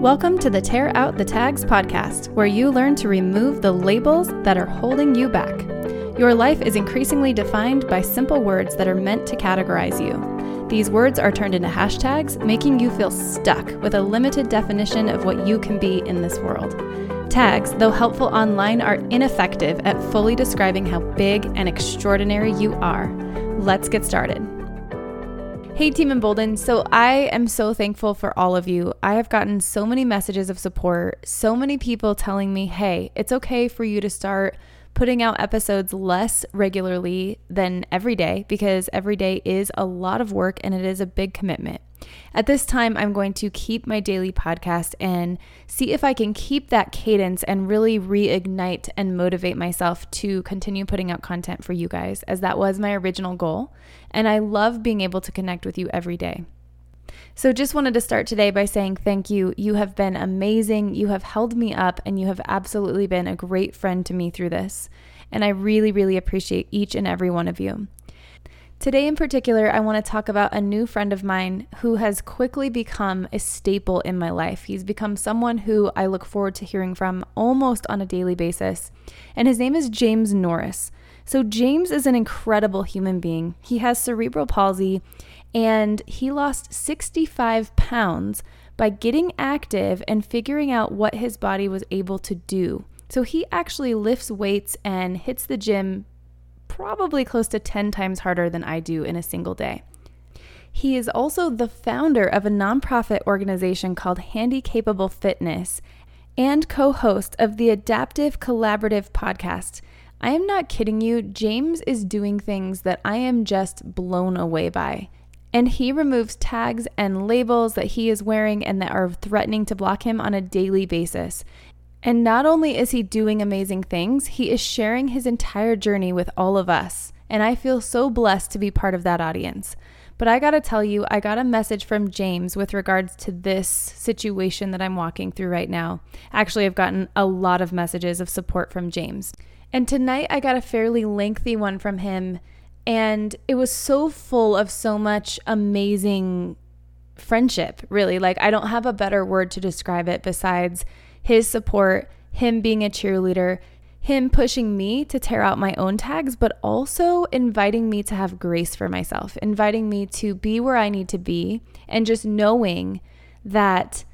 Welcome to the Tear Out the Tags podcast, where you learn to remove the labels that are holding you back. Your life is increasingly defined by simple words that are meant to categorize you. These words are turned into hashtags, making you feel stuck with a limited definition of what you can be in this world. Tags, though helpful online, are ineffective at fully describing how big and extraordinary you are. Let's get started. Hey, Team Emboldened. So, I am so thankful for all of you. I have gotten so many messages of support, so many people telling me, hey, it's okay for you to start putting out episodes less regularly than every day because every day is a lot of work and it is a big commitment. At this time, I'm going to keep my daily podcast and see if I can keep that cadence and really reignite and motivate myself to continue putting out content for you guys, as that was my original goal. And I love being able to connect with you every day. So, just wanted to start today by saying thank you. You have been amazing. You have held me up, and you have absolutely been a great friend to me through this. And I really, really appreciate each and every one of you. Today, in particular, I want to talk about a new friend of mine who has quickly become a staple in my life. He's become someone who I look forward to hearing from almost on a daily basis. And his name is James Norris. So, James is an incredible human being. He has cerebral palsy and he lost 65 pounds by getting active and figuring out what his body was able to do. So, he actually lifts weights and hits the gym probably close to 10 times harder than I do in a single day. He is also the founder of a nonprofit organization called Handy Capable Fitness and co host of the Adaptive Collaborative podcast. I am not kidding you, James is doing things that I am just blown away by. And he removes tags and labels that he is wearing and that are threatening to block him on a daily basis. And not only is he doing amazing things, he is sharing his entire journey with all of us. And I feel so blessed to be part of that audience. But I gotta tell you, I got a message from James with regards to this situation that I'm walking through right now. Actually, I've gotten a lot of messages of support from James. And tonight I got a fairly lengthy one from him, and it was so full of so much amazing friendship, really. Like, I don't have a better word to describe it besides his support, him being a cheerleader, him pushing me to tear out my own tags, but also inviting me to have grace for myself, inviting me to be where I need to be, and just knowing that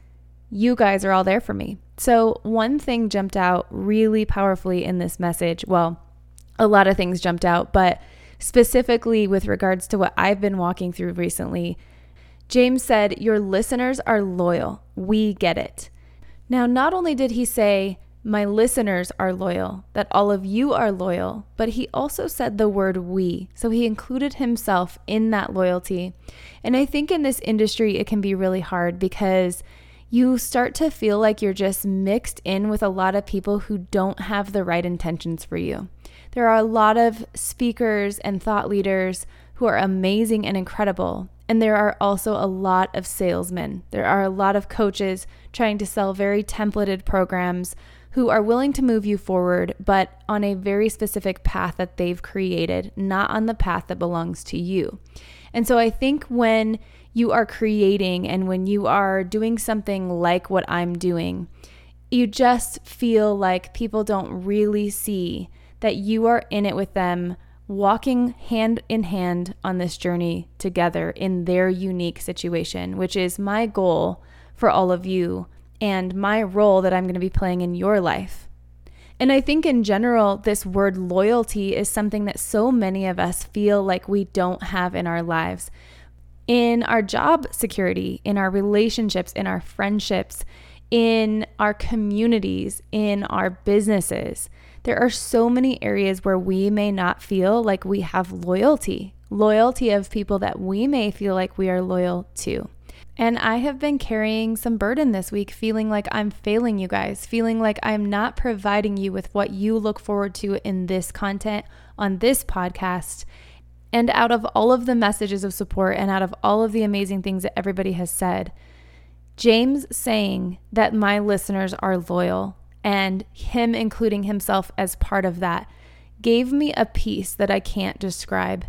you guys are all there for me. So, one thing jumped out really powerfully in this message. Well, a lot of things jumped out, but specifically with regards to what I've been walking through recently, James said, Your listeners are loyal. We get it. Now, not only did he say, My listeners are loyal, that all of you are loyal, but he also said the word we. So he included himself in that loyalty. And I think in this industry, it can be really hard because you start to feel like you're just mixed in with a lot of people who don't have the right intentions for you. There are a lot of speakers and thought leaders who are amazing and incredible, and there are also a lot of salesmen. There are a lot of coaches trying to sell very templated programs who are willing to move you forward, but on a very specific path that they've created, not on the path that belongs to you. And so I think when you are creating and when you are doing something like what I'm doing, you just feel like people don't really see that you are in it with them walking hand in hand on this journey together in their unique situation, which is my goal for all of you and my role that I'm going to be playing in your life. And I think in general, this word loyalty is something that so many of us feel like we don't have in our lives. In our job security, in our relationships, in our friendships, in our communities, in our businesses. There are so many areas where we may not feel like we have loyalty, loyalty of people that we may feel like we are loyal to. And I have been carrying some burden this week, feeling like I'm failing you guys, feeling like I'm not providing you with what you look forward to in this content on this podcast. And out of all of the messages of support and out of all of the amazing things that everybody has said, James saying that my listeners are loyal and him including himself as part of that gave me a peace that I can't describe.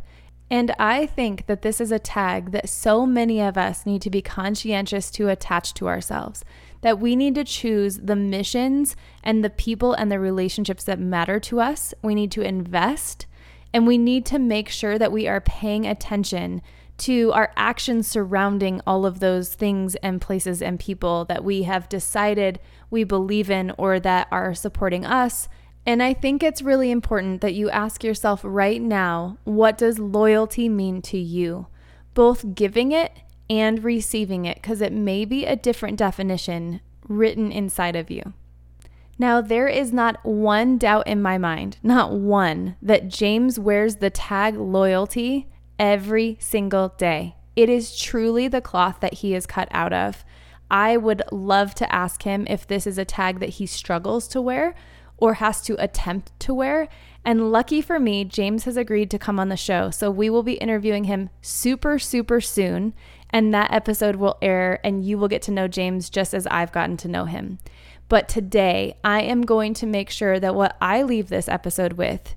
And I think that this is a tag that so many of us need to be conscientious to attach to ourselves. That we need to choose the missions and the people and the relationships that matter to us. We need to invest and we need to make sure that we are paying attention to our actions surrounding all of those things and places and people that we have decided we believe in or that are supporting us and I think it's really important that you ask yourself right now what does loyalty mean to you? Both giving it and receiving it, because it may be a different definition written inside of you. Now, there is not one doubt in my mind, not one, that James wears the tag loyalty every single day. It is truly the cloth that he is cut out of. I would love to ask him if this is a tag that he struggles to wear or has to attempt to wear. And lucky for me, James has agreed to come on the show. So we will be interviewing him super, super soon. And that episode will air, and you will get to know James just as I've gotten to know him. But today, I am going to make sure that what I leave this episode with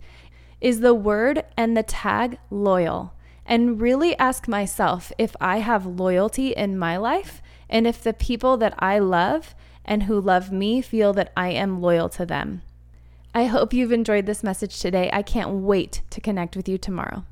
is the word and the tag loyal, and really ask myself if I have loyalty in my life and if the people that I love and who love me feel that I am loyal to them. I hope you've enjoyed this message today. I can't wait to connect with you tomorrow.